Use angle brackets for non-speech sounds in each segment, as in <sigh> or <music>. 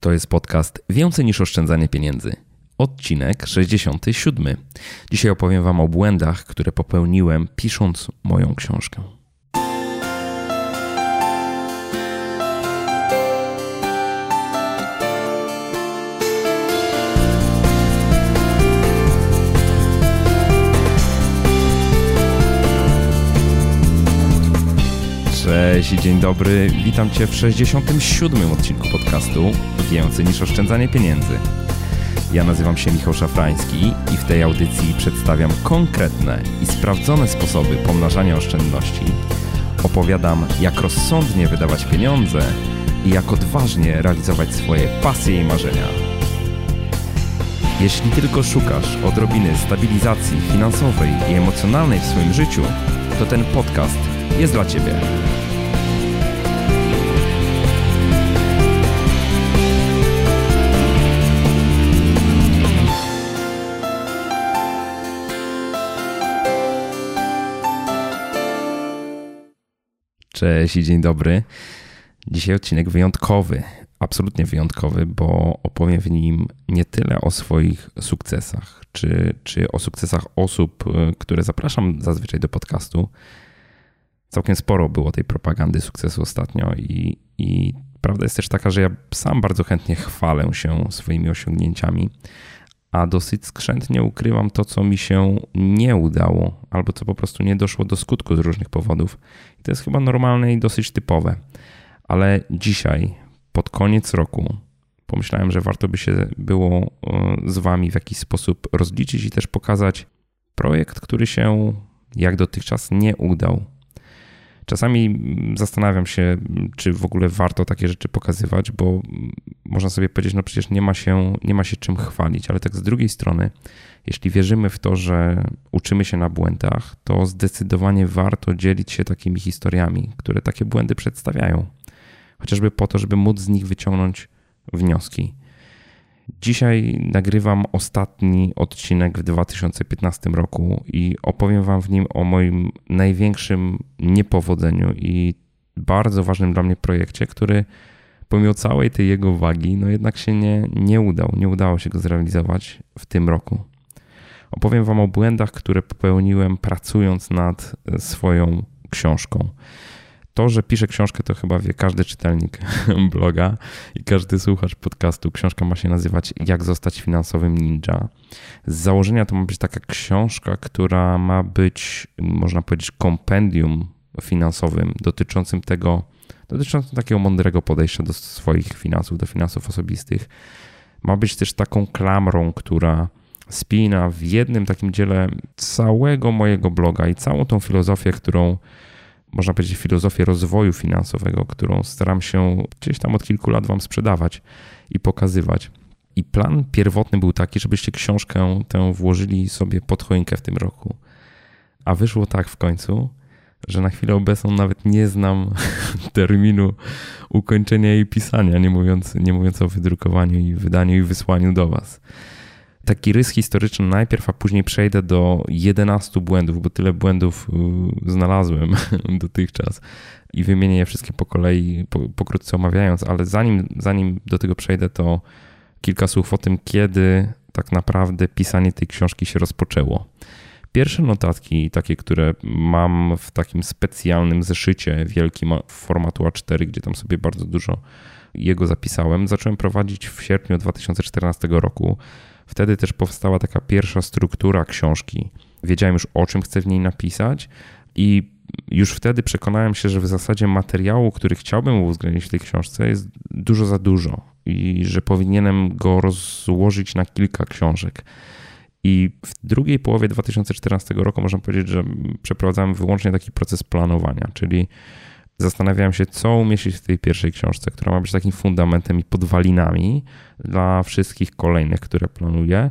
To jest podcast Więcej niż oszczędzanie pieniędzy. Odcinek 67. Dzisiaj opowiem Wam o błędach, które popełniłem pisząc moją książkę. Cześć dzień dobry. Witam Cię w 67. odcinku podcastu Więcej niż oszczędzanie pieniędzy. Ja nazywam się Michał Szafrański i w tej audycji przedstawiam konkretne i sprawdzone sposoby pomnażania oszczędności. Opowiadam, jak rozsądnie wydawać pieniądze i jak odważnie realizować swoje pasje i marzenia. Jeśli tylko szukasz odrobiny stabilizacji finansowej i emocjonalnej w swoim życiu, to ten podcast jest dla Ciebie. Cześć i dzień dobry. Dzisiaj odcinek wyjątkowy, absolutnie wyjątkowy, bo opowiem w nim nie tyle o swoich sukcesach, czy, czy o sukcesach osób, y, które zapraszam zazwyczaj do podcastu. Całkiem sporo było tej propagandy sukcesu ostatnio i, i prawda jest też taka, że ja sam bardzo chętnie chwalę się swoimi osiągnięciami, a dosyć skrzętnie ukrywam to, co mi się nie udało, albo co po prostu nie doszło do skutku z różnych powodów. I to jest chyba normalne i dosyć typowe. Ale dzisiaj, pod koniec roku, pomyślałem, że warto by się było e, z Wami w jakiś sposób rozliczyć i też pokazać projekt, który się jak dotychczas nie udał. Czasami zastanawiam się, czy w ogóle warto takie rzeczy pokazywać, bo można sobie powiedzieć, no przecież nie ma się, nie ma się czym chwalić, ale tak z drugiej strony, jeśli wierzymy w to, że uczymy się na błędach, to zdecydowanie warto dzielić się takimi historiami, które takie błędy przedstawiają. Chociażby po to, żeby móc z nich wyciągnąć wnioski. Dzisiaj nagrywam ostatni odcinek w 2015 roku i opowiem Wam w nim o moim największym niepowodzeniu i bardzo ważnym dla mnie projekcie, który pomimo całej tej jego wagi, no jednak się nie, nie udał. Nie udało się go zrealizować w tym roku. Opowiem Wam o błędach, które popełniłem pracując nad swoją książką. To, że piszę książkę, to chyba wie każdy czytelnik <laughs> bloga i każdy słuchacz podcastu. Książka ma się nazywać Jak zostać finansowym ninja. Z założenia to ma być taka książka, która ma być, można powiedzieć, kompendium finansowym dotyczącym tego, dotyczącym takiego mądrego podejścia do swoich finansów, do finansów osobistych. Ma być też taką klamrą, która spina w jednym takim dziele całego mojego bloga i całą tą filozofię, którą można powiedzieć, filozofię rozwoju finansowego, którą staram się gdzieś tam od kilku lat Wam sprzedawać i pokazywać. I plan pierwotny był taki, żebyście książkę tę włożyli sobie pod choinkę w tym roku. A wyszło tak w końcu, że na chwilę obecną nawet nie znam <laughs> terminu ukończenia jej pisania, nie mówiąc, nie mówiąc o wydrukowaniu i wydaniu i wysłaniu do Was taki rys historyczny najpierw, a później przejdę do 11 błędów, bo tyle błędów y, znalazłem <laughs> dotychczas i wymienię je wszystkie po kolei, po, pokrótce omawiając, ale zanim, zanim do tego przejdę, to kilka słów o tym, kiedy tak naprawdę pisanie tej książki się rozpoczęło. Pierwsze notatki, takie, które mam w takim specjalnym zeszycie wielkim formatu A4, gdzie tam sobie bardzo dużo jego zapisałem, zacząłem prowadzić w sierpniu 2014 roku. Wtedy też powstała taka pierwsza struktura książki. Wiedziałem już o czym chcę w niej napisać i już wtedy przekonałem się, że w zasadzie materiału, który chciałbym uwzględnić w tej książce, jest dużo za dużo i że powinienem go rozłożyć na kilka książek. I w drugiej połowie 2014 roku można powiedzieć, że przeprowadzałem wyłącznie taki proces planowania, czyli zastanawiałem się, co umieścić w tej pierwszej książce, która ma być takim fundamentem i podwalinami dla wszystkich kolejnych, które planuję.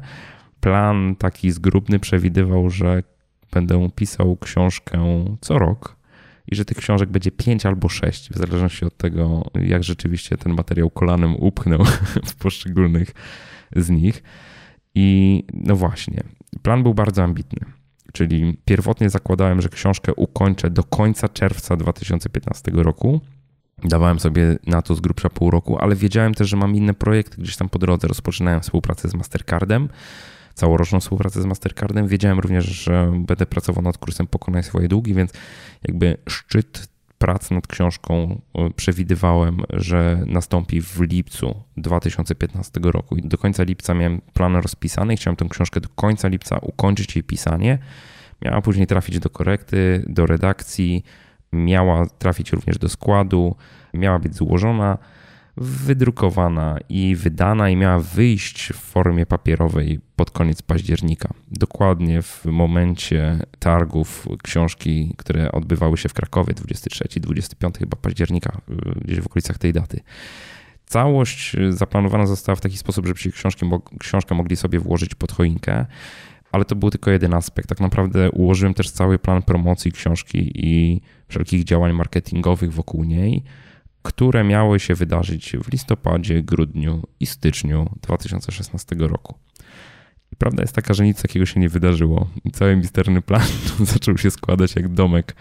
Plan taki zgrubny przewidywał, że będę pisał książkę co rok i że tych książek będzie pięć albo sześć, w zależności od tego, jak rzeczywiście ten materiał kolanem upchnął <laughs> w poszczególnych z nich. I no właśnie, plan był bardzo ambitny. Czyli pierwotnie zakładałem, że książkę ukończę do końca czerwca 2015 roku. Dawałem sobie na to z grubsza pół roku, ale wiedziałem też, że mam inne projekty gdzieś tam po drodze. Rozpoczynałem współpracę z Mastercardem, całoroczną współpracę z Mastercardem. Wiedziałem również, że będę pracował nad kursem Pokonaj swoje długi, więc jakby szczyt prac nad książką e, przewidywałem, że nastąpi w lipcu 2015 roku. I do końca lipca miałem plan rozpisany. Chciałem tę książkę do końca lipca ukończyć jej pisanie. Miała później trafić do korekty, do redakcji, miała trafić również do składu, miała być złożona, wydrukowana i wydana i miała wyjść w formie papierowej pod koniec października. Dokładnie w momencie targów książki, które odbywały się w Krakowie 23-25 chyba października, gdzieś w okolicach tej daty. Całość zaplanowana została w taki sposób, żebyście książki, książkę mogli sobie włożyć pod choinkę ale to był tylko jeden aspekt. Tak naprawdę ułożyłem też cały plan promocji książki i wszelkich działań marketingowych wokół niej, które miały się wydarzyć w listopadzie, grudniu i styczniu 2016 roku. I prawda jest taka, że nic takiego się nie wydarzyło. Cały misterny plan <laughs> zaczął się składać jak domek,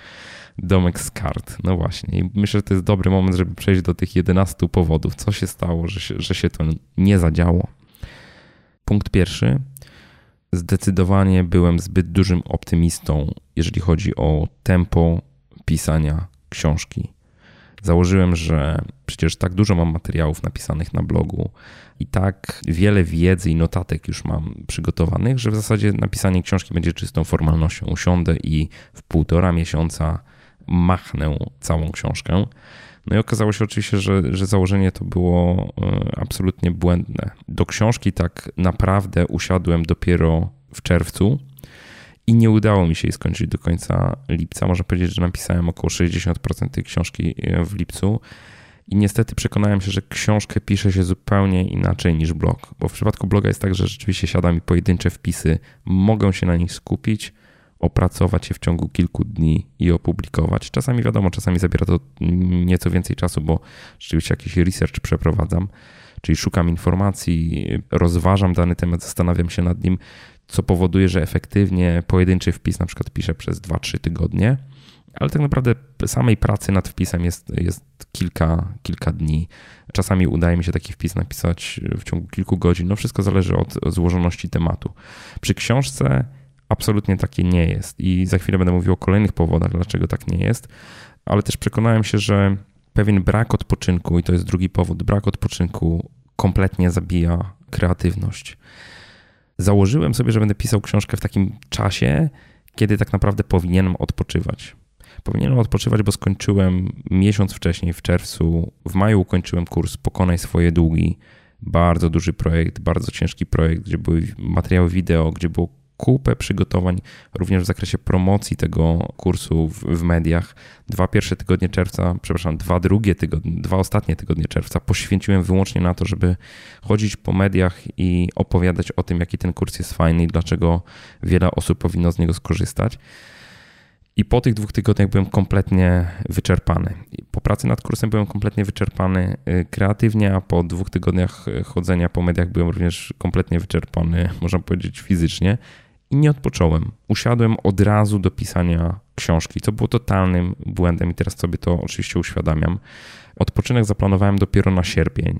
domek z kart. No właśnie. I myślę, że to jest dobry moment, żeby przejść do tych 11 powodów, co się stało, że się, że się to nie zadziało. Punkt pierwszy Zdecydowanie byłem zbyt dużym optymistą, jeżeli chodzi o tempo pisania książki. Założyłem, że przecież tak dużo mam materiałów napisanych na blogu i tak wiele wiedzy i notatek już mam przygotowanych, że w zasadzie napisanie książki będzie czystą formalnością. Usiądę i w półtora miesiąca machnę całą książkę. No i okazało się oczywiście, że, że założenie to było e, absolutnie błędne. Do książki tak naprawdę usiadłem dopiero w czerwcu i nie udało mi się jej skończyć do końca lipca. Można powiedzieć, że napisałem około 60% tej książki e, w lipcu. I niestety przekonałem się, że książkę pisze się zupełnie inaczej niż blog. Bo w przypadku bloga jest tak, że rzeczywiście siada mi pojedyncze wpisy, mogę się na nich skupić, opracować je w ciągu kilku dni i opublikować. Czasami wiadomo, czasami zabiera to nieco więcej czasu, bo rzeczywiście jakiś research przeprowadzam, czyli szukam informacji, rozważam dany temat, zastanawiam się nad nim, co powoduje, że efektywnie pojedynczy wpis na przykład piszę przez 2-3 tygodnie, ale tak naprawdę samej pracy nad wpisem jest, jest kilka, kilka dni. Czasami udaje mi się taki wpis napisać w ciągu kilku godzin. No wszystko zależy od złożoności tematu. Przy książce absolutnie takie nie jest. I za chwilę będę mówił o kolejnych powodach, dlaczego tak nie jest, ale też przekonałem się, że pewien brak odpoczynku, i to jest drugi powód, brak odpoczynku kompletnie zabija kreatywność. Założyłem sobie, że będę pisał książkę w takim czasie, kiedy tak naprawdę powinienem odpoczywać. Powinienem odpoczywać, bo skończyłem miesiąc wcześniej, w czerwcu. W maju ukończyłem kurs Pokonaj swoje długi. Bardzo duży projekt, bardzo ciężki projekt, gdzie były materiały wideo, gdzie było kupę przygotowań również w zakresie promocji tego kursu w, w, mediach. Dwa pierwsze tygodnie czerwca, przepraszam, dwa drugie tygodnie, dwa ostatnie tygodnie czerwca poświęciłem wyłącznie na to, żeby chodzić po mediach i opowiadać o tym, jaki ten kurs jest fajny i dlaczego wiele osób powinno z niego skorzystać. I po tych dwóch tygodniach byłem kompletnie wyczerpany. Po pracy nad kursem byłem kompletnie wyczerpany y, kreatywnie, a po dwóch tygodniach y, chodzenia po mediach byłem również kompletnie wyczerpany, <laughs> można powiedzieć, fizycznie i nie odpocząłem. Usiadłem od razu do pisania książki, co było totalnym błędem i teraz sobie to oczywiście uświadamiam. Odpoczynek zaplanowałem dopiero na sierpień,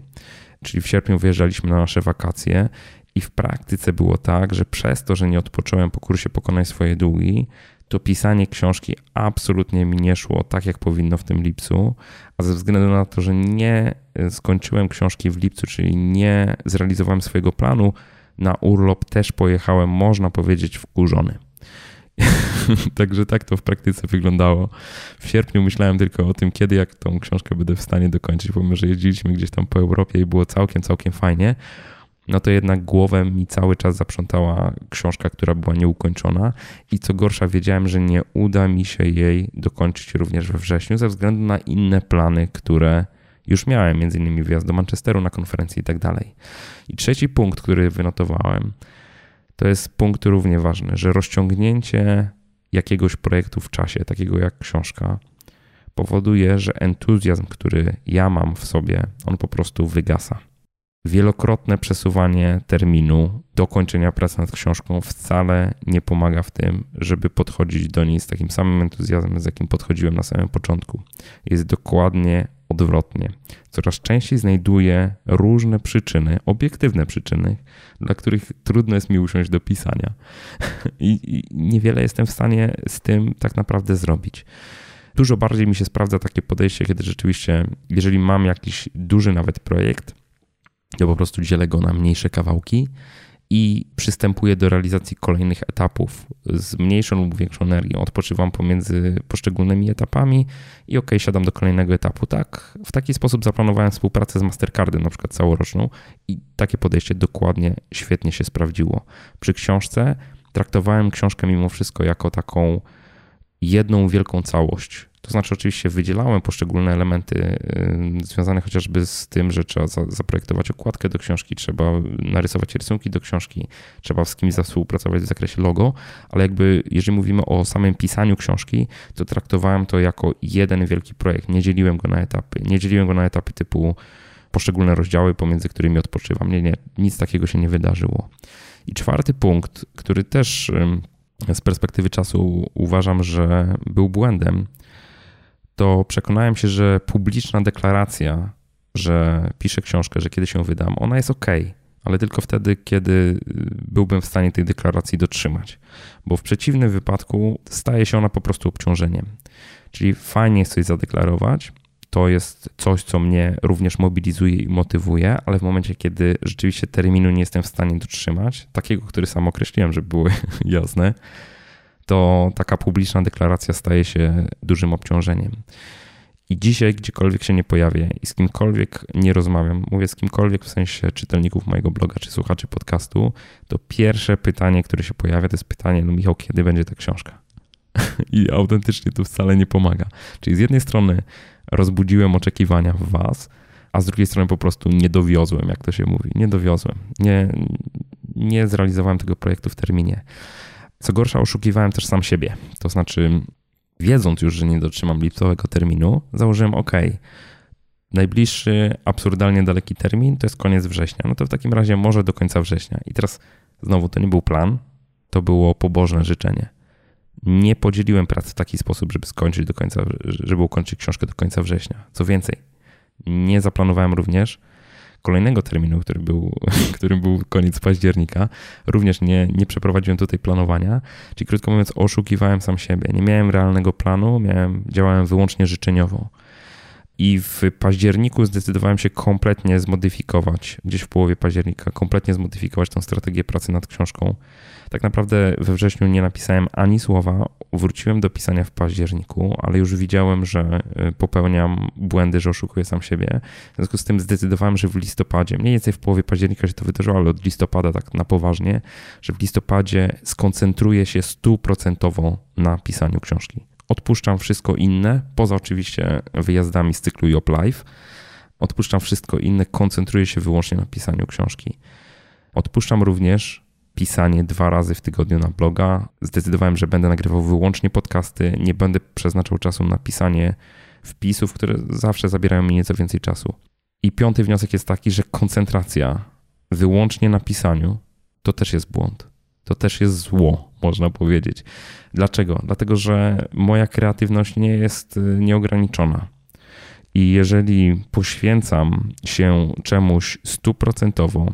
czyli w sierpniu wyjeżdżaliśmy na nasze wakacje i w praktyce było tak, że przez to, że nie odpocząłem po kursie Pokonaj swoje długi, to pisanie książki absolutnie mi nie szło tak, jak powinno w tym lipcu, a ze względu na to, że nie skończyłem książki w lipcu, czyli nie zrealizowałem swojego planu, na urlop też pojechałem, można powiedzieć, wkurzony. <laughs> Także tak to w praktyce wyglądało. W sierpniu myślałem tylko o tym, kiedy jak tą książkę będę w stanie dokończyć, pomimo, że jeździliśmy gdzieś tam po Europie i było całkiem, całkiem fajnie. No to jednak głowę mi cały czas zaprzątała książka, która była nieukończona i co gorsza wiedziałem, że nie uda mi się jej dokończyć również we wrześniu ze względu na inne plany, które już miałem, między innymi wyjazd do Manchesteru na konferencję i tak dalej. I trzeci punkt, który wynotowałem, to jest punkt równie ważny, że rozciągnięcie jakiegoś projektu w czasie, takiego jak książka, powoduje, że entuzjazm, który ja mam w sobie, on po prostu wygasa. Wielokrotne przesuwanie terminu dokończenia pracy nad książką wcale nie pomaga w tym, żeby podchodzić do niej z takim samym entuzjazmem, z jakim podchodziłem na samym początku. Jest dokładnie odwrotnie. Coraz częściej znajduję różne przyczyny, obiektywne przyczyny, dla których trudno jest mi usiąść do pisania. <laughs> I, I, niewiele jestem w stanie z tym tak naprawdę zrobić. Dużo bardziej mi się sprawdza takie podejście, kiedy rzeczywiście, jeżeli mam jakiś duży nawet projekt, to po prostu dzielę go na mniejsze kawałki i przystępuję do realizacji kolejnych etapów z mniejszą lub większą energią. Odpoczywam pomiędzy poszczególnymi etapami i ok, siadam do kolejnego etapu. Tak, w taki sposób zaplanowałem współpracę z Mastercardem, na przykład całoroczną, i takie podejście dokładnie świetnie się sprawdziło. Przy książce traktowałem książkę mimo wszystko jako taką jedną wielką całość. To znaczy, oczywiście wydzielałem poszczególne elementy związane chociażby z tym, że trzeba zaprojektować okładkę do książki, trzeba narysować rysunki do książki, trzeba z kimś współpracować w zakresie logo, ale jakby jeżeli mówimy o samym pisaniu książki, to traktowałem to jako jeden wielki projekt. Nie dzieliłem go na etapy. Nie dzieliłem go na etapy typu poszczególne rozdziały, pomiędzy którymi odpoczywam. Nie, nie, nic takiego się nie wydarzyło. I czwarty punkt, który też z perspektywy czasu uważam, że był błędem, to przekonałem się, że publiczna deklaracja, że piszę książkę, że kiedy się wydam, ona jest ok, ale tylko wtedy, kiedy y, byłbym w stanie tej deklaracji dotrzymać, bo w przeciwnym wypadku staje się ona po prostu obciążeniem. Czyli fajnie jest coś zadeklarować, to jest coś, co mnie również mobilizuje i motywuje, ale w momencie, kiedy rzeczywiście terminu nie jestem w stanie dotrzymać, takiego, który sam określiłem, żeby było <laughs> jasne, to taka publiczna deklaracja staje się dużym obciążeniem. I dzisiaj, gdziekolwiek się nie pojawię i z kimkolwiek nie rozmawiam, mówię z kimkolwiek w sensie czytelników mojego bloga czy słuchaczy podcastu, to pierwsze pytanie, które się pojawia, to jest pytanie: No, Michał, kiedy będzie ta książka? <laughs> I autentycznie to wcale nie pomaga. Czyli z jednej strony rozbudziłem oczekiwania w Was, a z drugiej strony po prostu nie dowiozłem, jak to się mówi. Nie dowiozłem. Nie, nie zrealizowałem tego projektu w terminie. Co gorsza, oszukiwałem też sam siebie. To znaczy, wiedząc już, że nie dotrzymam lipcowego terminu, założyłem OK. Najbliższy, absurdalnie daleki termin to jest koniec września. No to w takim razie może do końca września. I teraz znowu to nie był plan, to było pobożne życzenie. Nie podzieliłem pracy w taki sposób, żeby skończyć do końca, żeby ukończyć książkę do końca września. Co więcej, nie zaplanowałem również kolejnego terminu, który był, <laughs> którym był koniec października, również nie, nie przeprowadziłem tutaj planowania, czyli krótko mówiąc, oszukiwałem sam siebie. Nie miałem realnego planu, miałem, działałem wyłącznie życzeniowo. I w październiku zdecydowałem się kompletnie zmodyfikować, gdzieś w połowie października, kompletnie zmodyfikować tą strategię pracy nad książką. Tak naprawdę we wrześniu nie napisałem ani słowa, wróciłem do pisania w październiku, ale już widziałem, że y, popełniam błędy, że oszukuję sam siebie. W związku z tym zdecydowałem, że w listopadzie, mniej więcej w połowie października się to wydarzyło, ale od listopada tak na poważnie, że w listopadzie skoncentruję się stuprocentowo na pisaniu książki. Odpuszczam wszystko inne, poza oczywiście wyjazdami z cyklu Job Life. Odpuszczam wszystko inne, koncentruję się wyłącznie na pisaniu książki. Odpuszczam również pisanie dwa razy w tygodniu na bloga. Zdecydowałem, że będę nagrywał wyłącznie podcasty, nie będę przeznaczał czasu na pisanie wpisów, które zawsze zabierają mi nieco więcej czasu. I piąty wniosek jest taki, że koncentracja wyłącznie na pisaniu to też jest błąd. To też jest zło, można powiedzieć. Dlaczego? Dlatego, że moja kreatywność nie jest y, nieograniczona. I jeżeli poświęcam się czemuś stuprocentowo,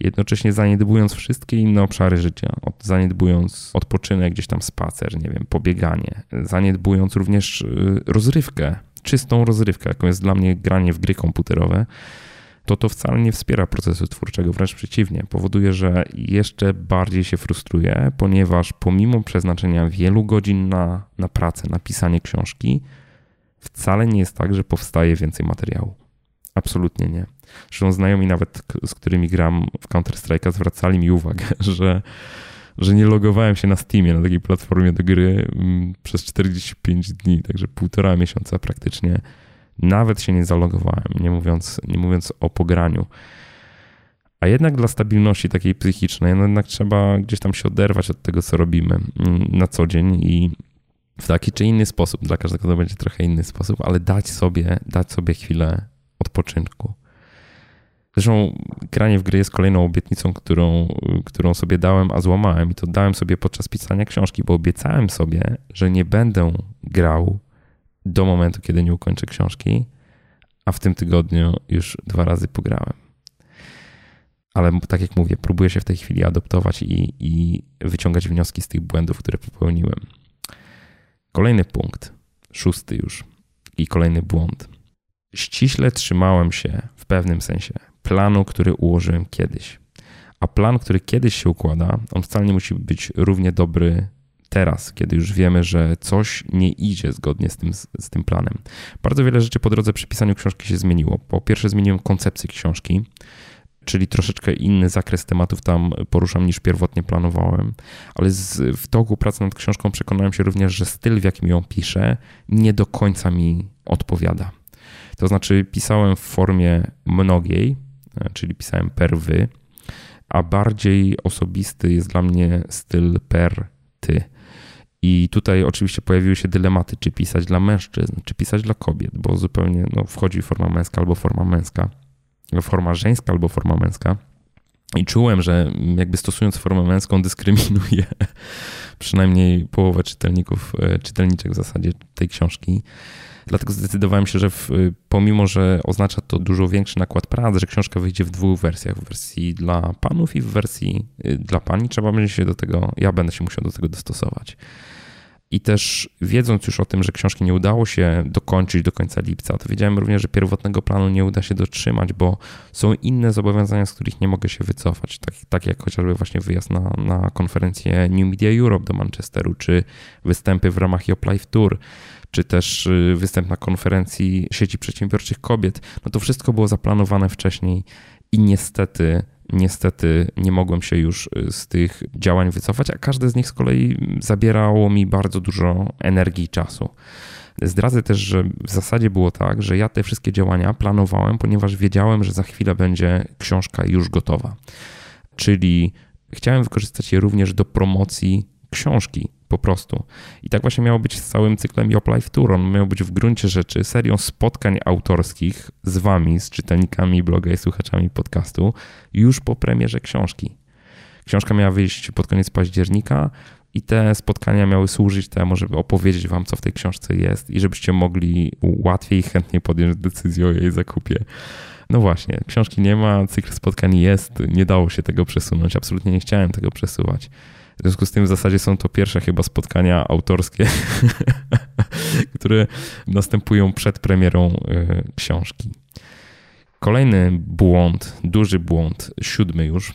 jednocześnie zaniedbując wszystkie inne obszary życia, zaniedbując odpoczynek, gdzieś tam spacer, nie wiem, pobieganie, zaniedbując również y, rozrywkę, czystą rozrywkę, jaką jest dla mnie granie w gry komputerowe, to to wcale nie wspiera procesu twórczego, wręcz przeciwnie, powoduje, że jeszcze bardziej się frustruję, ponieważ pomimo przeznaczenia wielu godzin na, na pracę, na pisanie książki, wcale nie jest tak, że powstaje więcej materiału. Absolutnie nie. Zresztą znajomi nawet, z którymi gram w Counter-Strike'a, zwracali mi uwagę, <laughs> że, że nie logowałem się na Steamie, na takiej platformie do gry mm, przez 45 dni, także półtora miesiąca praktycznie. Nawet się nie zalogowałem, nie mówiąc, nie mówiąc o pograniu. A jednak dla stabilności takiej psychicznej, no jednak trzeba gdzieś tam się oderwać od tego, co robimy mm, na co dzień i w taki czy inny sposób, dla każdego to będzie trochę inny sposób, ale dać sobie, dać sobie chwilę odpoczynku. Zresztą granie w gry jest kolejną obietnicą, którą, którą sobie dałem, a złamałem. I to dałem sobie podczas pisania książki, bo obiecałem sobie, że nie będę grał do momentu, kiedy nie ukończę książki, a w tym tygodniu już dwa razy pograłem. Ale tak jak mówię, próbuję się w tej chwili adoptować i, i wyciągać wnioski z tych błędów, które popełniłem. Kolejny punkt, szósty już i kolejny błąd. Ściśle trzymałem się w pewnym sensie planu, który ułożyłem kiedyś. A plan, który kiedyś się układa, on wcale nie musi być równie dobry teraz, kiedy już wiemy, że coś nie idzie zgodnie z tym, z tym planem. Bardzo wiele rzeczy po drodze przy pisaniu książki się zmieniło. Po pierwsze, zmieniłem koncepcję książki, czyli troszeczkę inny zakres tematów tam poruszam niż pierwotnie planowałem, ale z, w toku pracy nad książką przekonałem się również, że styl, w jakim ją piszę, nie do końca mi odpowiada. To znaczy, pisałem w formie mnogiej, czyli pisałem per wy, a bardziej osobisty jest dla mnie styl per ty. I tutaj oczywiście pojawiły się dylematy, czy pisać dla mężczyzn, czy pisać dla kobiet, bo zupełnie no, wchodzi forma męska albo forma męska, forma żeńska albo forma męska. I czułem, że jakby stosując formę męską dyskryminuję <laughs> przynajmniej połowę czytelników, e, czytelniczek w zasadzie tej książki. Dlatego zdecydowałem się, że w, pomimo, że oznacza to dużo większy nakład pracy, że książka wyjdzie w dwóch wersjach, w wersji dla panów i w wersji y, dla pani, trzeba będzie się do tego, ja będę się musiał do tego dostosować. I też wiedząc już o tym, że książki nie udało się dokończyć do końca lipca, to wiedziałem również, że pierwotnego planu nie uda się dotrzymać, bo są inne zobowiązania, z których nie mogę się wycofać. Tak, tak jak chociażby właśnie wyjazd na, na konferencję New Media Europe do Manchesteru, czy występy w ramach Yop Life Tour, czy też y, występ na konferencji sieci przedsiębiorczych kobiet. No to wszystko było zaplanowane wcześniej i niestety Niestety nie mogłem się już y, z tych działań wycofać, a każde z nich z kolei zabierało mi bardzo dużo energii i czasu. Zdradzę też, że w zasadzie było tak, że ja te wszystkie działania planowałem, ponieważ wiedziałem, że za chwilę będzie książka już gotowa. Czyli chciałem wykorzystać je również do promocji książki po prostu. I tak właśnie miało być z całym cyklem Yop Life Tour. On miał być w gruncie rzeczy serią spotkań autorskich z wami, z czytelnikami bloga i słuchaczami podcastu już po premierze książki. Książka miała wyjść pod koniec października i te spotkania miały służyć temu, żeby opowiedzieć wam, co w tej książce jest i żebyście mogli łatwiej i chętniej podjąć decyzję o jej zakupie. No właśnie, książki nie ma, cykl spotkań jest, nie dało się tego przesunąć, absolutnie nie chciałem tego przesuwać. W związku z tym w zasadzie są to pierwsze chyba spotkania autorskie, <laughs> które następują przed premierą e, książki. Kolejny błąd, duży błąd, siódmy już,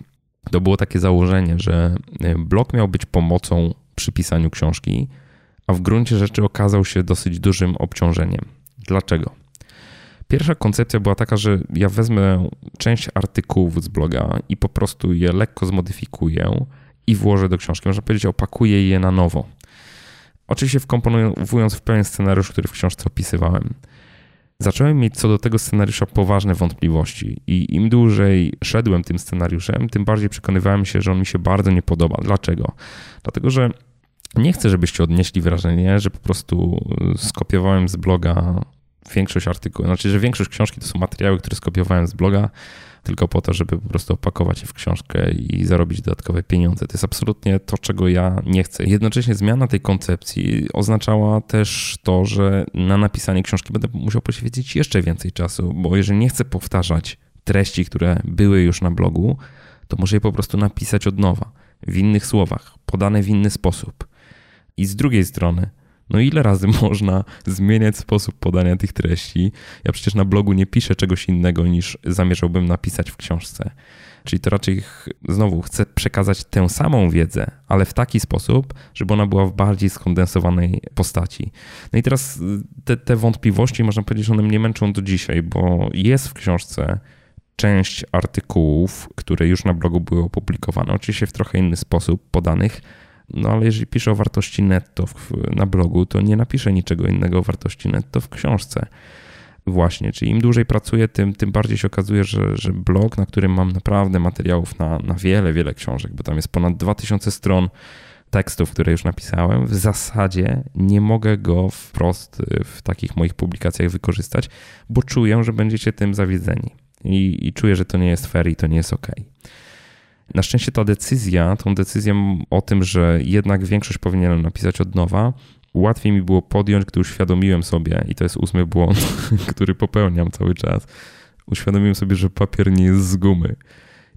to było takie założenie, że e, blog miał być pomocą przy pisaniu książki, a w gruncie rzeczy okazał się dosyć dużym obciążeniem. Dlaczego? Pierwsza koncepcja była taka, że ja wezmę część artykułów z bloga i po prostu je lekko zmodyfikuję i włożę do książki. Można powiedzieć, opakuję je na nowo. Oczywiście wkomponowując w pewien scenariusz, który w książce opisywałem. Zacząłem mieć co do tego scenariusza poważne wątpliwości i im dłużej szedłem tym scenariuszem, tym bardziej przekonywałem się, że on mi się bardzo nie podoba. Dlaczego? Dlatego, że nie chcę, żebyście odnieśli wrażenie, że po prostu skopiowałem z bloga większość artykułów, znaczy, że większość książki to są materiały, które skopiowałem z bloga, tylko po to, żeby po prostu opakować je w książkę i zarobić dodatkowe pieniądze. To jest absolutnie to, czego ja nie chcę. Jednocześnie zmiana tej koncepcji oznaczała też to, że na napisanie książki będę musiał poświęcić jeszcze więcej czasu, bo jeżeli nie chcę powtarzać treści, które były już na blogu, to muszę je po prostu napisać od nowa, w innych słowach, podane w inny sposób. I z drugiej strony, no ile razy <laughs> można zmieniać sposób podania tych treści? Ja przecież na blogu nie piszę czegoś innego niż zamierzałbym napisać w książce. Czyli to raczej znowu chcę przekazać tę samą wiedzę, ale w taki sposób, żeby ona była w bardziej skondensowanej postaci. No i teraz y, te, te wątpliwości, można powiedzieć, że one mnie męczą do dzisiaj, bo jest w książce część artykułów, które już na blogu były opublikowane, oczywiście w trochę inny sposób podanych, no ale jeżeli piszę o wartości netto w, na blogu, to nie napiszę niczego innego o wartości netto w książce. Właśnie, czyli im dłużej pracuję, tym, tym bardziej się okazuje, że, że blog, na którym mam naprawdę materiałów na, na wiele, wiele książek, bo tam jest ponad 2000 stron tekstów, które już napisałem, w zasadzie nie mogę go wprost w takich moich publikacjach wykorzystać, bo czuję, że będziecie tym zawiedzeni. I, i czuję, że to nie jest fair i to nie jest ok. Na szczęście ta decyzja, tą decyzją o tym, że jednak większość powinienem napisać od nowa, łatwiej mi było podjąć, gdy uświadomiłem sobie, i to jest ósmy błąd, <laughs> który popełniam cały czas, uświadomiłem sobie, że papier nie jest z gumy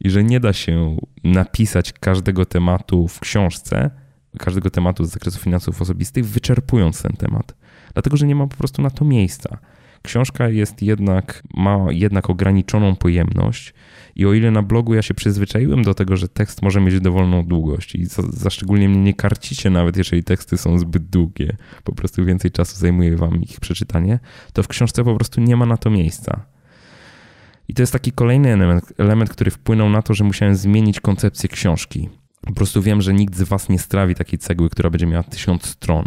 i że nie da się napisać każdego tematu w książce, każdego tematu z zakresu finansów osobistych, wyczerpując ten temat. Dlatego, że nie ma po prostu na to miejsca. Książka jest jednak, ma jednak ograniczoną pojemność i o ile na blogu ja się przyzwyczaiłem do tego, że tekst może mieć dowolną długość i za, za szczególnie mnie nie karcicie nawet, jeżeli teksty są zbyt długie, po prostu więcej czasu zajmuje wam ich przeczytanie, to w książce po prostu nie ma na to miejsca. I to jest taki kolejny element, element, który wpłynął na to, że musiałem zmienić koncepcję książki. Po prostu wiem, że nikt z Was nie strawi takiej cegły, która będzie miała tysiąc stron.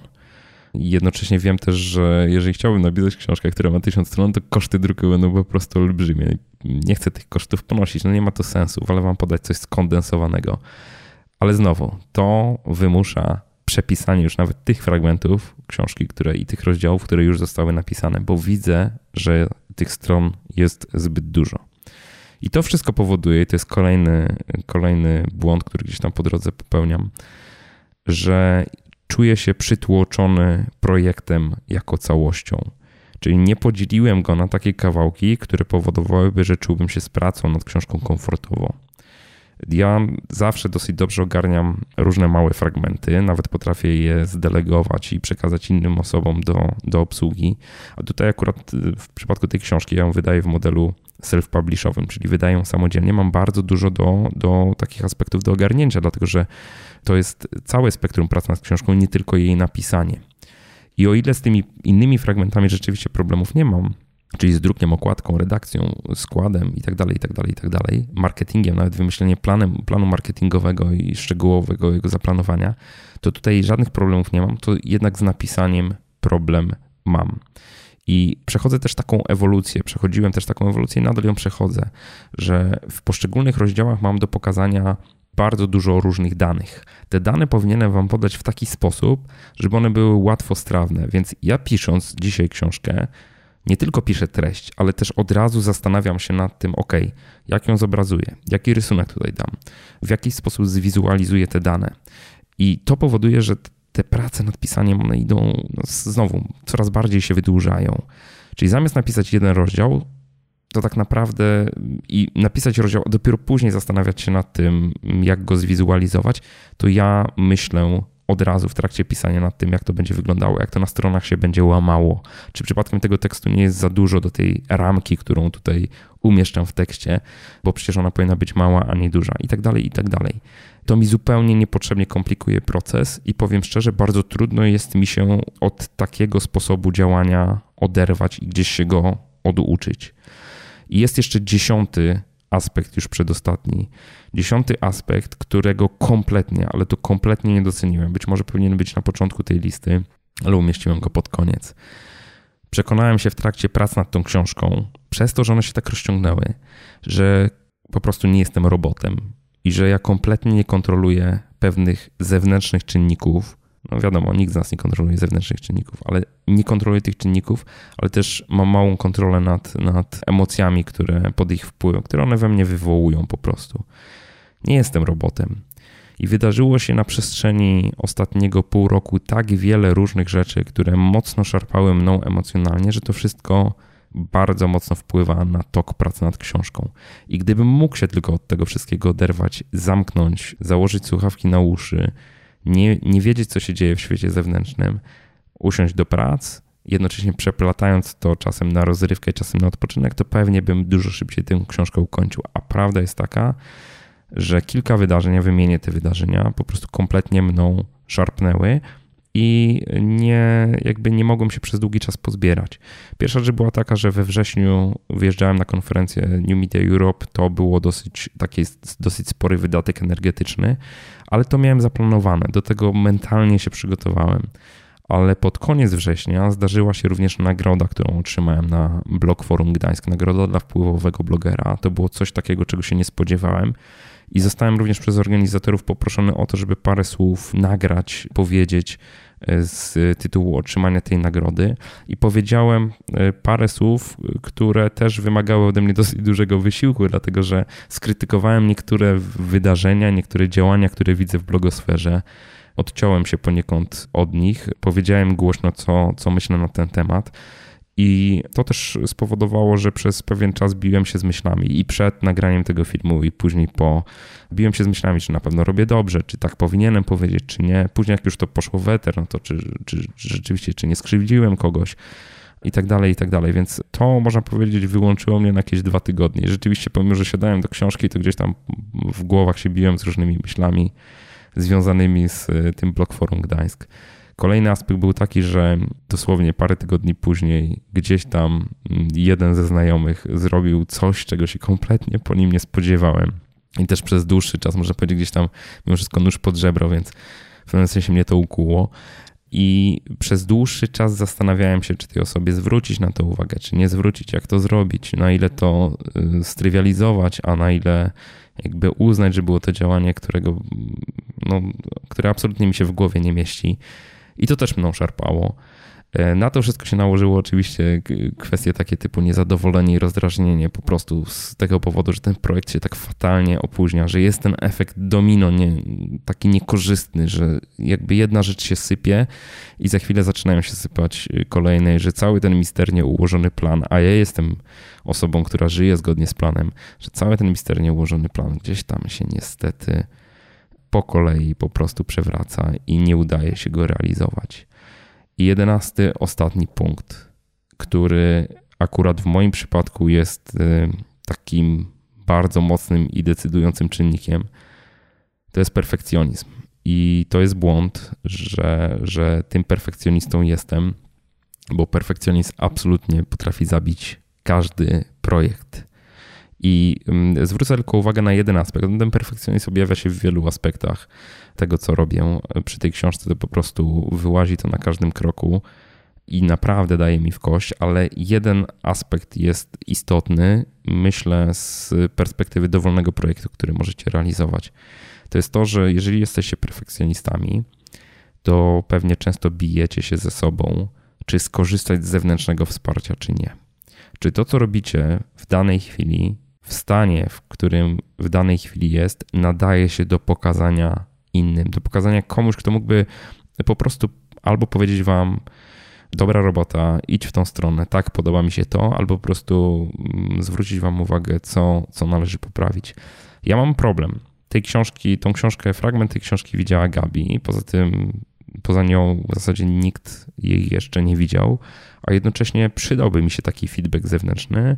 I jednocześnie wiem też, że jeżeli chciałbym napisać książkę, która ma tysiąc stron, to koszty druku będą po prostu olbrzymie. Nie chcę tych kosztów ponosić, no nie ma to sensu, wolę Wam podać coś skondensowanego. Ale znowu, to wymusza przepisanie już nawet tych fragmentów książki, które i tych rozdziałów, które już zostały napisane, bo widzę, że tych stron jest zbyt dużo. I to wszystko powoduje, to jest kolejny, kolejny błąd, który gdzieś tam po drodze popełniam, że czuję się przytłoczony projektem jako całością. Czyli nie podzieliłem go na takie kawałki, które powodowałyby, że czułbym się z pracą nad książką komfortowo. Ja zawsze dosyć dobrze ogarniam różne małe fragmenty, nawet potrafię je zdelegować i przekazać innym osobom do, do obsługi. A tutaj akurat y, w przypadku tej książki ja ją wydaję w modelu self-publishowym, czyli wydaję samodzielnie. Mam bardzo dużo do, do takich aspektów do ogarnięcia, dlatego że to jest całe spektrum pracy nad książką, nie tylko jej napisanie. I o ile z tymi innymi fragmentami rzeczywiście problemów nie mam, czyli z drukiem, okładką, redakcją, składem itd., itd., itd., marketingiem, nawet wymyślenie planem, planu marketingowego i szczegółowego jego zaplanowania, to tutaj żadnych problemów nie mam, to jednak z napisaniem problem mam. I przechodzę też taką ewolucję, przechodziłem też taką ewolucję i nadal ją przechodzę, że w poszczególnych rozdziałach mam do pokazania bardzo dużo różnych danych. Te dane powinienem Wam podać w taki sposób, żeby one były łatwostrawne. Więc ja pisząc dzisiaj książkę, nie tylko piszę treść, ale też od razu zastanawiam się nad tym, ok, jak ją zobrazuję, jaki rysunek tutaj dam, w jaki sposób zwizualizuję te dane. I to powoduje, że te prace nad pisaniem one idą no, znowu coraz bardziej się wydłużają. Czyli zamiast napisać jeden rozdział, to tak naprawdę i napisać rozdział, a dopiero później zastanawiać się nad tym, jak go zwizualizować, to ja myślę od razu w trakcie pisania nad tym, jak to będzie wyglądało, jak to na stronach się będzie łamało, czy przypadkiem tego tekstu nie jest za dużo do tej ramki, którą tutaj umieszczam w tekście, bo przecież ona powinna być mała, a nie duża, i tak dalej, i tak dalej. To mi zupełnie niepotrzebnie komplikuje proces i powiem szczerze, bardzo trudno jest mi się od takiego sposobu działania oderwać i gdzieś się go oduczyć. I jest jeszcze dziesiąty aspekt, już przedostatni. Dziesiąty aspekt, którego kompletnie, ale to kompletnie nie doceniłem. Być może powinien być na początku tej listy, ale umieściłem go pod koniec. Przekonałem się w trakcie prac nad tą książką, przez to, że one się tak rozciągnęły, że po prostu nie jestem robotem i że ja kompletnie nie kontroluję pewnych zewnętrznych czynników, no wiadomo, nikt z nas nie kontroluje zewnętrznych czynników, ale nie kontroluję tych czynników, ale też mam małą kontrolę nad, nad emocjami, które pod ich wpływem, które one we mnie wywołują po prostu. Nie jestem robotem. I wydarzyło się na przestrzeni ostatniego pół roku tak wiele różnych rzeczy, które mocno szarpały mną emocjonalnie, że to wszystko bardzo mocno wpływa na tok pracy nad książką. I gdybym mógł się tylko od tego wszystkiego oderwać, zamknąć, założyć słuchawki na uszy, nie, nie wiedzieć, co się dzieje w świecie zewnętrznym, usiąść do prac, jednocześnie przeplatając to czasem na rozrywkę, czasem na odpoczynek, to pewnie bym dużo szybciej tę książkę ukończył. A prawda jest taka, że kilka wydarzeń, ja wymienię te wydarzenia, po prostu kompletnie mną szarpnęły i nie, jakby nie mogłem się przez długi czas pozbierać. Pierwsza rzecz była taka, że we wrześniu wyjeżdżałem na konferencję New Media Europe. To było dosyć, taki dosyć spory wydatek energetyczny, ale to miałem zaplanowane. Do tego mentalnie się przygotowałem. Ale pod koniec września zdarzyła się również nagroda, którą otrzymałem na Blog Forum Gdańsk. Nagroda dla wpływowego blogera. To było coś takiego, czego się nie spodziewałem. I zostałem również przez organizatorów poproszony o to, żeby parę słów nagrać, powiedzieć z tytułu otrzymania tej nagrody i powiedziałem e, parę słów, które też wymagały ode mnie dosyć dużego wysiłku, dlatego że skrytykowałem niektóre wydarzenia, niektóre działania, które widzę w blogosferze odciąłem się poniekąd od nich, powiedziałem głośno, co, co myślę na ten temat. I to też spowodowało, że przez pewien czas biłem się z myślami i przed nagraniem tego filmu, i później po. Biłem się z myślami, czy na pewno robię dobrze, czy tak powinienem powiedzieć, czy nie. Później, jak już to poszło w eter, no to czy, czy, czy rzeczywiście, czy nie skrzywdziłem kogoś i tak dalej, i tak dalej. Więc to można powiedzieć wyłączyło mnie na jakieś dwa tygodnie. Rzeczywiście, pomimo, że siadałem do książki, to gdzieś tam w głowach się biłem z różnymi myślami związanymi z tym blok Forum Gdańsk. Kolejny aspekt był taki, że dosłownie parę tygodni później gdzieś tam jeden ze znajomych zrobił coś, czego się kompletnie po nim nie spodziewałem. I też przez dłuższy czas, można powiedzieć, gdzieś tam mimo wszystko nóż pod żebro, więc w pewnym sensie mnie to ukuło. I przez dłuższy czas zastanawiałem się, czy tej osobie zwrócić na to uwagę, czy nie zwrócić, jak to zrobić, na ile to y, strywializować, a na ile jakby uznać, że było to działanie, którego, no, które absolutnie mi się w głowie nie mieści. I to też mną szarpało. E, na to wszystko się nałożyło oczywiście kwestie takie typu niezadowolenie i rozdrażnienie po prostu z tego powodu, że ten projekt się tak fatalnie opóźnia, że jest ten efekt domino nie, taki niekorzystny, że jakby jedna rzecz się sypie i za chwilę zaczynają się sypać kolejne, że cały ten misternie ułożony plan, a ja jestem osobą, która żyje zgodnie z planem, że cały ten misternie ułożony plan gdzieś tam się niestety po kolei po prostu przewraca i nie udaje się go realizować. I jedenasty, ostatni punkt, który akurat w moim przypadku jest y, takim bardzo mocnym i decydującym czynnikiem, to jest perfekcjonizm. I to jest błąd, że, że tym perfekcjonistą jestem, bo perfekcjonizm absolutnie potrafi zabić każdy projekt. I mm, zwrócę tylko uwagę na jeden aspekt. Ten perfekcjonizm objawia się w wielu aspektach tego, co robię przy tej książce. To po prostu wyłazi to na każdym kroku i naprawdę daje mi w kość, ale jeden aspekt jest istotny, myślę, z perspektywy dowolnego projektu, który możecie realizować. To jest to, że jeżeli jesteście perfekcjonistami, to pewnie często bijecie się ze sobą, czy skorzystać z zewnętrznego wsparcia, czy nie. Czy to, co robicie w danej chwili, w stanie, w którym w danej chwili jest, nadaje się do pokazania innym, do pokazania komuś, kto mógłby po prostu albo powiedzieć wam, dobra robota, idź w tą stronę, tak, podoba mi się to, albo po prostu mm, zwrócić wam uwagę, co, co należy poprawić. Ja mam problem. Tej książki, tą książkę, fragment tej książki widziała Gabi, poza tym, poza nią w zasadzie nikt jej jeszcze nie widział, a jednocześnie przydałby mi się taki feedback zewnętrzny,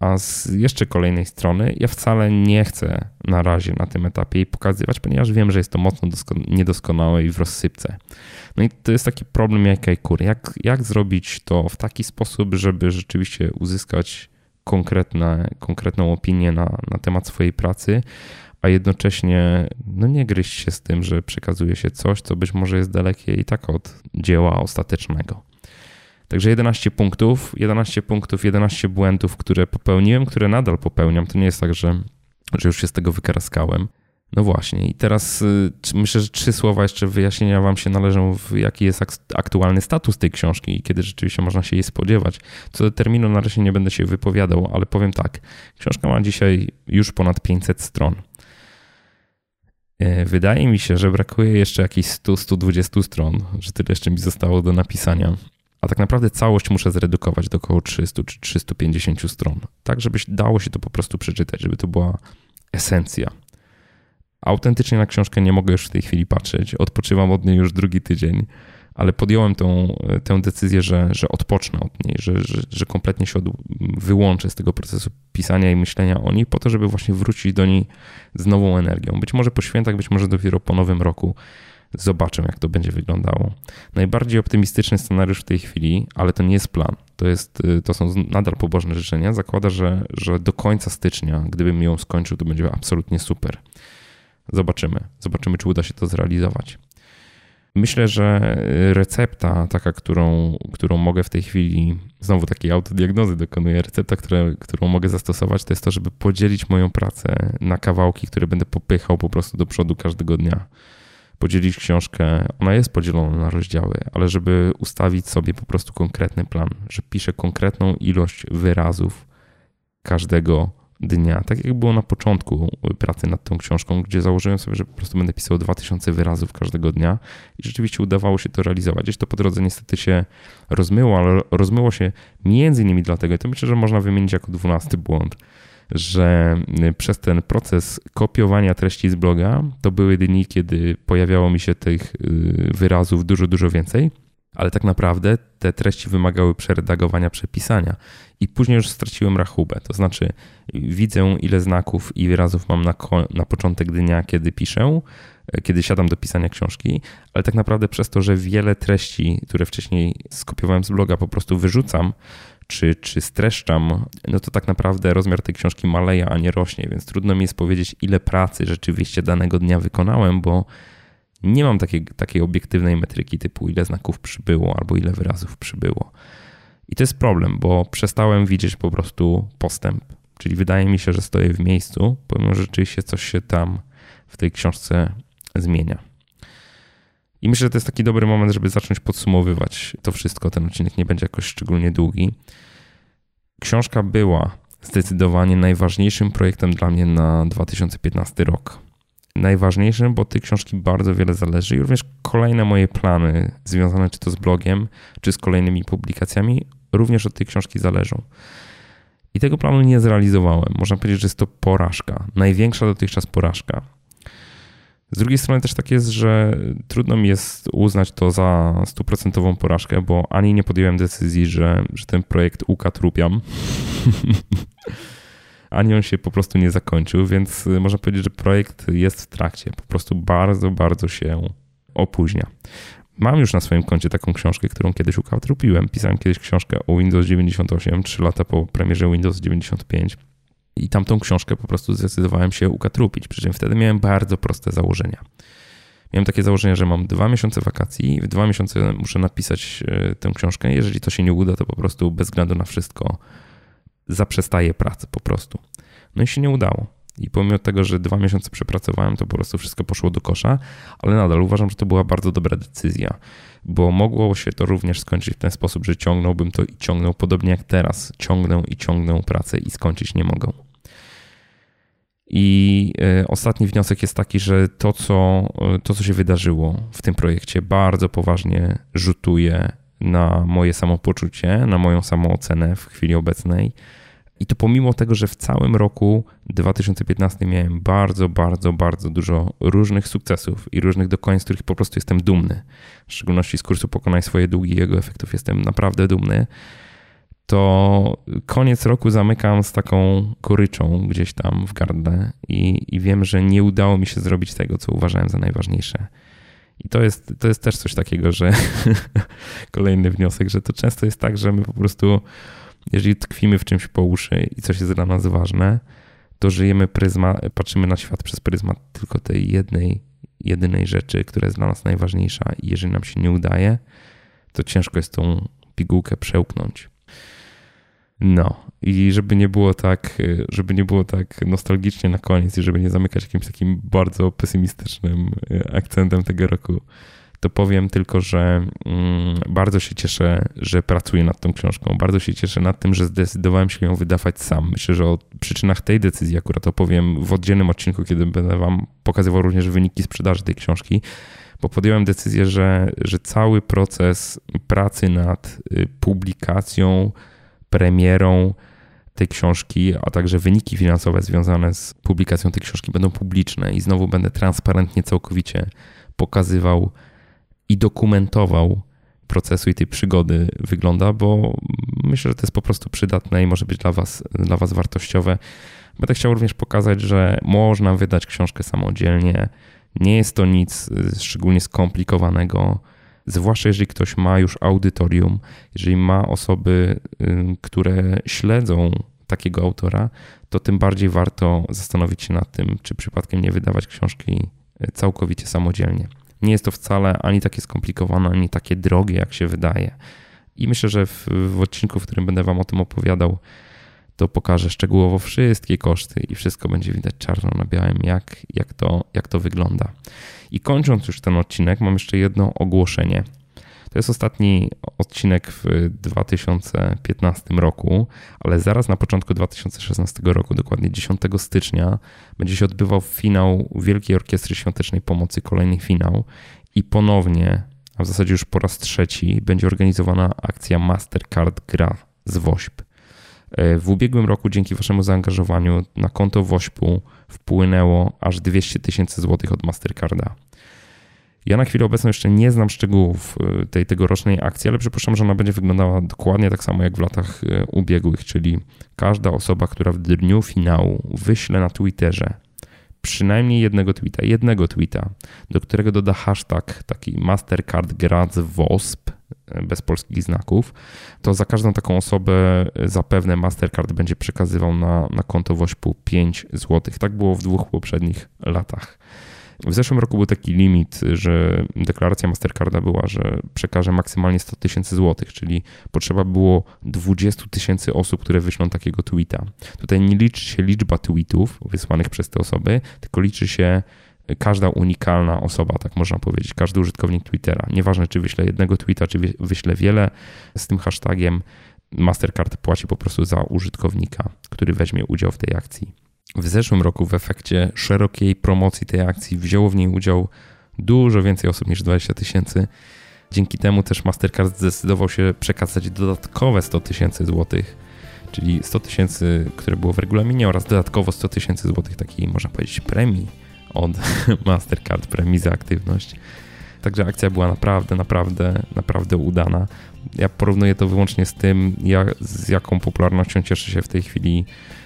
a z jeszcze kolejnej strony, ja wcale nie chcę na razie na tym etapie jej pokazywać, ponieważ wiem, że jest to mocno niedoskonałe i w rozsypce. No i to jest taki problem jajka i kury. Jak, jak zrobić to w taki sposób, żeby rzeczywiście uzyskać konkretne, konkretną opinię na, na temat swojej pracy, a jednocześnie no nie gryźć się z tym, że przekazuje się coś, co być może jest dalekie i tak od dzieła ostatecznego. Także 11 punktów, 11 punktów, 11 błędów, które popełniłem, które nadal popełniam. To nie jest tak, że, że już się z tego wykaraskałem. No właśnie, i teraz y, myślę, że trzy słowa jeszcze wyjaśnienia Wam się należą, jaki jest aktualny status tej książki i kiedy rzeczywiście można się jej spodziewać. Co do terminu na razie nie będę się wypowiadał, ale powiem tak. Książka ma dzisiaj już ponad 500 stron. E, wydaje mi się, że brakuje jeszcze jakichś 100-120 stron, że tyle jeszcze mi zostało do napisania a tak naprawdę całość muszę zredukować do około 300 czy 350 stron, tak żeby dało się to po prostu przeczytać, żeby to była esencja. Autentycznie na książkę nie mogę już w tej chwili patrzeć, odpoczywam od niej już drugi tydzień, ale podjąłem tą, tę decyzję, że, że odpocznę od niej, że, że, że kompletnie się od, wyłączę z tego procesu pisania i myślenia o niej, po to, żeby właśnie wrócić do niej z nową energią. Być może po świętach, być może dopiero po nowym roku Zobaczę, jak to będzie wyglądało. Najbardziej optymistyczny scenariusz w tej chwili, ale to nie jest plan. To, jest, y, to są nadal pobożne życzenia. Zakłada, że, że do końca stycznia, gdybym ją skończył, to będzie absolutnie super. Zobaczymy. Zobaczymy, czy uda się to zrealizować. Myślę, że recepta, taka, którą, którą mogę w tej chwili, znowu takiej autodiagnozy dokonuję, recepta, które, którą mogę zastosować, to jest to, żeby podzielić moją pracę na kawałki, które będę popychał po prostu do przodu każdego dnia podzielić książkę, ona jest podzielona na rozdziały, ale żeby ustawić sobie po prostu konkretny plan, że piszę konkretną ilość wyrazów każdego dnia, tak jak było na początku pracy nad tą książką, gdzie założyłem sobie, że po prostu będę pisał 2000 wyrazów każdego dnia i rzeczywiście udawało się to realizować. Gdzieś to po drodze niestety się rozmyło, ale rozmyło się między innymi dlatego, i to myślę, że można wymienić jako dwunasty błąd, że przez ten proces kopiowania treści z bloga to były dni, kiedy pojawiało mi się tych y, wyrazów dużo, dużo więcej ale tak naprawdę te treści wymagały przeredagowania, przepisania i później już straciłem rachubę. To znaczy, widzę, ile znaków i wyrazów mam na, na początek dnia, kiedy piszę, e, kiedy siadam do pisania książki, ale tak naprawdę przez to, że wiele treści, które wcześniej skopiowałem z bloga, po prostu wyrzucam, czy, czy streszczam, no to tak naprawdę rozmiar tej książki maleje, a nie rośnie, więc trudno mi jest powiedzieć, ile pracy rzeczywiście danego dnia wykonałem, bo nie mam takiej, takiej obiektywnej metryki typu ile znaków przybyło albo ile wyrazów przybyło. I to jest problem, bo przestałem widzieć po prostu postęp. Czyli wydaje mi się, że stoję w miejscu, pomimo że rzeczywiście coś się tam w tej książce zmienia. I myślę, że to jest taki dobry moment, żeby zacząć podsumowywać to wszystko. Ten odcinek nie będzie jakoś szczególnie długi. Książka była zdecydowanie najważniejszym projektem dla mnie na 2015 rok najważniejszym, bo od tej książki bardzo wiele zależy i również kolejne moje plany związane czy to z blogiem, czy z kolejnymi publikacjami również od tej książki zależą. I tego planu nie zrealizowałem. Można powiedzieć, że jest to porażka. Największa dotychczas porażka. Z drugiej strony też tak jest, że trudno mi jest uznać to za stuprocentową porażkę, bo ani nie podjąłem decyzji, że, że ten projekt ukatrupiam. <laughs> ani on się po prostu nie zakończył, więc y, można powiedzieć, że projekt jest w trakcie. Po prostu bardzo, bardzo się opóźnia. Mam już na swoim koncie taką książkę, którą kiedyś ukatrupiłem. Pisałem kiedyś książkę o Windows 98, 3 lata po premierze Windows 95. I tamtą książkę po prostu zdecydowałem się ukatrupić. Przy czym wtedy miałem bardzo proste założenia. Miałem takie założenie, że mam dwa miesiące wakacji, w dwa miesiące muszę napisać y, tę książkę. Jeżeli to się nie uda, to po prostu bez względu na wszystko zaprzestaję pracy po prostu. No i się nie udało. I pomimo tego, że dwa miesiące przepracowałem, to po prostu wszystko poszło do kosza, ale nadal uważam, że to była bardzo dobra decyzja, bo mogło się to również skończyć w ten sposób, że ciągnąłbym to i ciągnął, podobnie jak teraz. Ciągnę i ciągnę pracę i skończyć nie mogę. I e, ostatni wniosek jest taki, że to co, e, to, co się wydarzyło w tym projekcie, bardzo poważnie rzutuje na moje samopoczucie, na moją samoocenę w chwili obecnej. I to pomimo tego, że w całym roku 2015 miałem bardzo, bardzo, bardzo dużo różnych sukcesów i różnych dokonań, z których po prostu jestem dumny. W szczególności z kursu Pokonaj swoje długi i jego efektów jestem naprawdę dumny. To koniec roku zamykam z taką goryczą gdzieś tam w gardle i, i wiem, że nie udało mi się zrobić tego, co uważałem za najważniejsze. I to jest, to jest też coś takiego, że <laughs> kolejny wniosek, że to często jest tak, że my po prostu, jeżeli tkwimy w czymś po uszy i coś jest dla nas ważne, to żyjemy pryzma, patrzymy na świat przez pryzmat tylko tej jednej, jedynej rzeczy, która jest dla nas najważniejsza i jeżeli nam się nie udaje, to ciężko jest tą pigułkę przełknąć. No i żeby nie było tak, żeby nie było tak nostalgicznie na koniec i żeby nie zamykać jakimś takim bardzo pesymistycznym e, akcentem tego roku, to powiem tylko, że mm, bardzo się cieszę, że pracuję nad tą książką. Bardzo się cieszę nad tym, że zdecydowałem się ją wydawać sam. Myślę, że o przyczynach tej decyzji akurat opowiem w oddzielnym odcinku, kiedy będę Wam pokazywał również wyniki sprzedaży tej książki bo podjąłem decyzję, że, że cały proces pracy nad y, publikacją, premierą tej książki, a także wyniki finansowe związane z publikacją tej książki będą publiczne i znowu będę transparentnie całkowicie pokazywał i dokumentował procesu i tej przygody wygląda, bo myślę, że to jest po prostu przydatne i może być dla Was, dla was wartościowe. Będę chciał również pokazać, że można wydać książkę samodzielnie. Nie jest to nic szczególnie skomplikowanego zwłaszcza jeżeli ktoś ma już audytorium, jeżeli ma osoby, które śledzą takiego autora, to tym bardziej warto zastanowić się nad tym, czy przypadkiem nie wydawać książki y, całkowicie samodzielnie. Nie jest to wcale ani takie skomplikowane, ani takie drogie, jak się wydaje. I myślę, że w, w odcinku, w którym będę Wam o tym opowiadał, to pokażę szczegółowo wszystkie koszty i wszystko będzie widać czarno na białym, jak, jak, to, jak to wygląda. I kończąc już ten odcinek, mam jeszcze jedno ogłoszenie. To jest ostatni odcinek w 2015 roku, ale zaraz na początku 2016 roku, dokładnie 10 stycznia, będzie się odbywał finał Wielkiej Orkiestry Świątecznej Pomocy, kolejny finał i ponownie, a w zasadzie już po raz trzeci, będzie organizowana akcja Mastercard Gra z WOŚP. W ubiegłym roku dzięki waszemu zaangażowaniu na konto WOŚP-u wpłynęło aż 200 tysięcy złotych od Mastercarda. Ja na chwilę obecną jeszcze nie znam szczegółów e, tej tegorocznej akcji, ale przypuszczam, że ona będzie wyglądała dokładnie tak samo jak w latach e, ubiegłych, czyli każda osoba, która w dniu finału wyśle na Twitterze przynajmniej jednego tweeta, jednego tweeta, do którego doda hashtag taki Mastercard Graz WOSP, bez polskich znaków, to za każdą taką osobę zapewne Mastercard będzie przekazywał na, na konto Wośpu 5 zł. Tak było w dwóch poprzednich latach. W zeszłym roku był taki limit, że deklaracja Mastercarda była, że przekaże maksymalnie 100 tysięcy złotych, czyli potrzeba było 20 tysięcy osób, które wyślą takiego tweeta. Tutaj nie liczy się liczba tweetów wysłanych przez te osoby, tylko liczy się każda unikalna osoba, tak można powiedzieć, każdy użytkownik Twittera. Nieważne, czy wyśle jednego tweeta, czy wyśle wiele z tym hashtagiem, Mastercard płaci po prostu za użytkownika, który weźmie udział w tej akcji. W zeszłym roku w efekcie szerokiej promocji tej akcji wzięło w niej udział dużo więcej osób niż 20 tysięcy. Dzięki temu też Mastercard zdecydował się przekazać dodatkowe 100 tysięcy złotych, czyli 100 tysięcy, które było w regulaminie oraz dodatkowo 100 tysięcy złotych takiej, można powiedzieć, premii od <laughs> Mastercard premii za aktywność. Także akcja była naprawdę, naprawdę, naprawdę udana. Ja porównuję to wyłącznie z tym, jak, z jaką popularnością cieszy się w tej chwili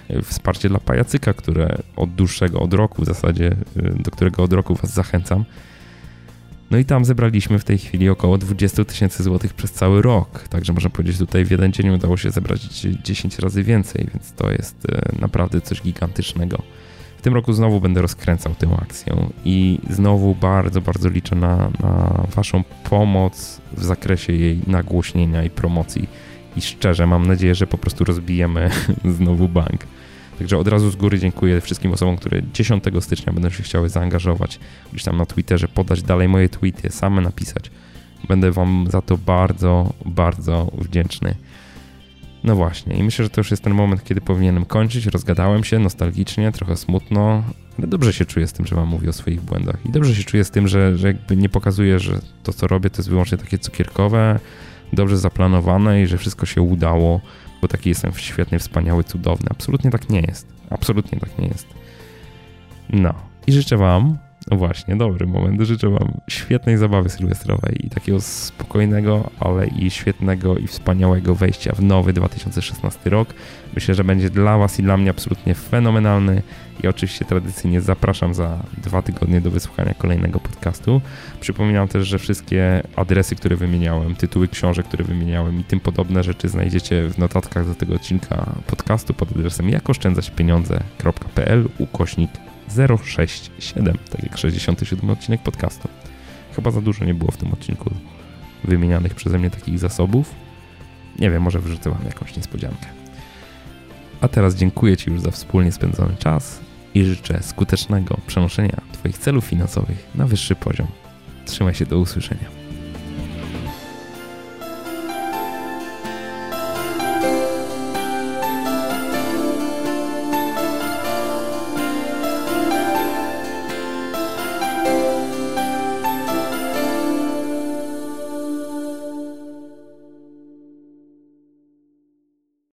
e, wsparcie dla pajacyka, które od dłuższego, od roku w zasadzie, e, do którego od roku Was zachęcam. No i tam zebraliśmy w tej chwili około 20 tysięcy złotych przez cały rok. Także można powiedzieć, tutaj w jeden dzień udało się zebrać 10 razy więcej, więc to jest e, naprawdę coś gigantycznego. W tym roku znowu będę rozkręcał tę akcję i znowu bardzo, bardzo liczę na, na Waszą pomoc w zakresie jej nagłośnienia i promocji. I szczerze mam nadzieję, że po prostu rozbijemy <laughs> znowu bank. Także od razu z góry dziękuję wszystkim osobom, które 10 stycznia będą się chciały zaangażować, gdzieś tam na Twitterze, podać dalej moje tweety, same napisać. Będę Wam za to bardzo, bardzo wdzięczny. No właśnie, i myślę, że to już jest ten moment, kiedy powinienem kończyć. Rozgadałem się nostalgicznie, trochę smutno, ale dobrze się czuję z tym, że Wam mówię o swoich błędach. I dobrze się czuję z tym, że, że jakby nie pokazuję, że to, co robię, to jest wyłącznie takie cukierkowe, dobrze zaplanowane i że wszystko się udało, bo taki jestem świetny, wspaniały, cudowny. Absolutnie tak nie jest. Absolutnie tak nie jest. No. I życzę Wam no właśnie, dobry moment. Życzę Wam świetnej zabawy sylwestrowej i takiego spokojnego, ale i świetnego i wspaniałego wejścia w nowy 2016 rok. Myślę, że będzie dla Was i dla mnie absolutnie fenomenalny i oczywiście tradycyjnie zapraszam za dwa tygodnie do wysłuchania kolejnego podcastu. Przypominam też, że wszystkie adresy, które wymieniałem, tytuły książek, które wymieniałem i tym podobne rzeczy znajdziecie w notatkach do tego odcinka podcastu pod adresem jakoszczędzaćpieniądze.pl ukośnik 067, tak jak 67 odcinek podcastu. Chyba za dużo nie było w tym odcinku wymienianych przeze mnie takich zasobów. Nie wiem, może wrzucę wam jakąś niespodziankę. A teraz dziękuję Ci już za wspólnie spędzony czas i życzę skutecznego przenoszenia Twoich celów finansowych na wyższy poziom. Trzymaj się, do usłyszenia.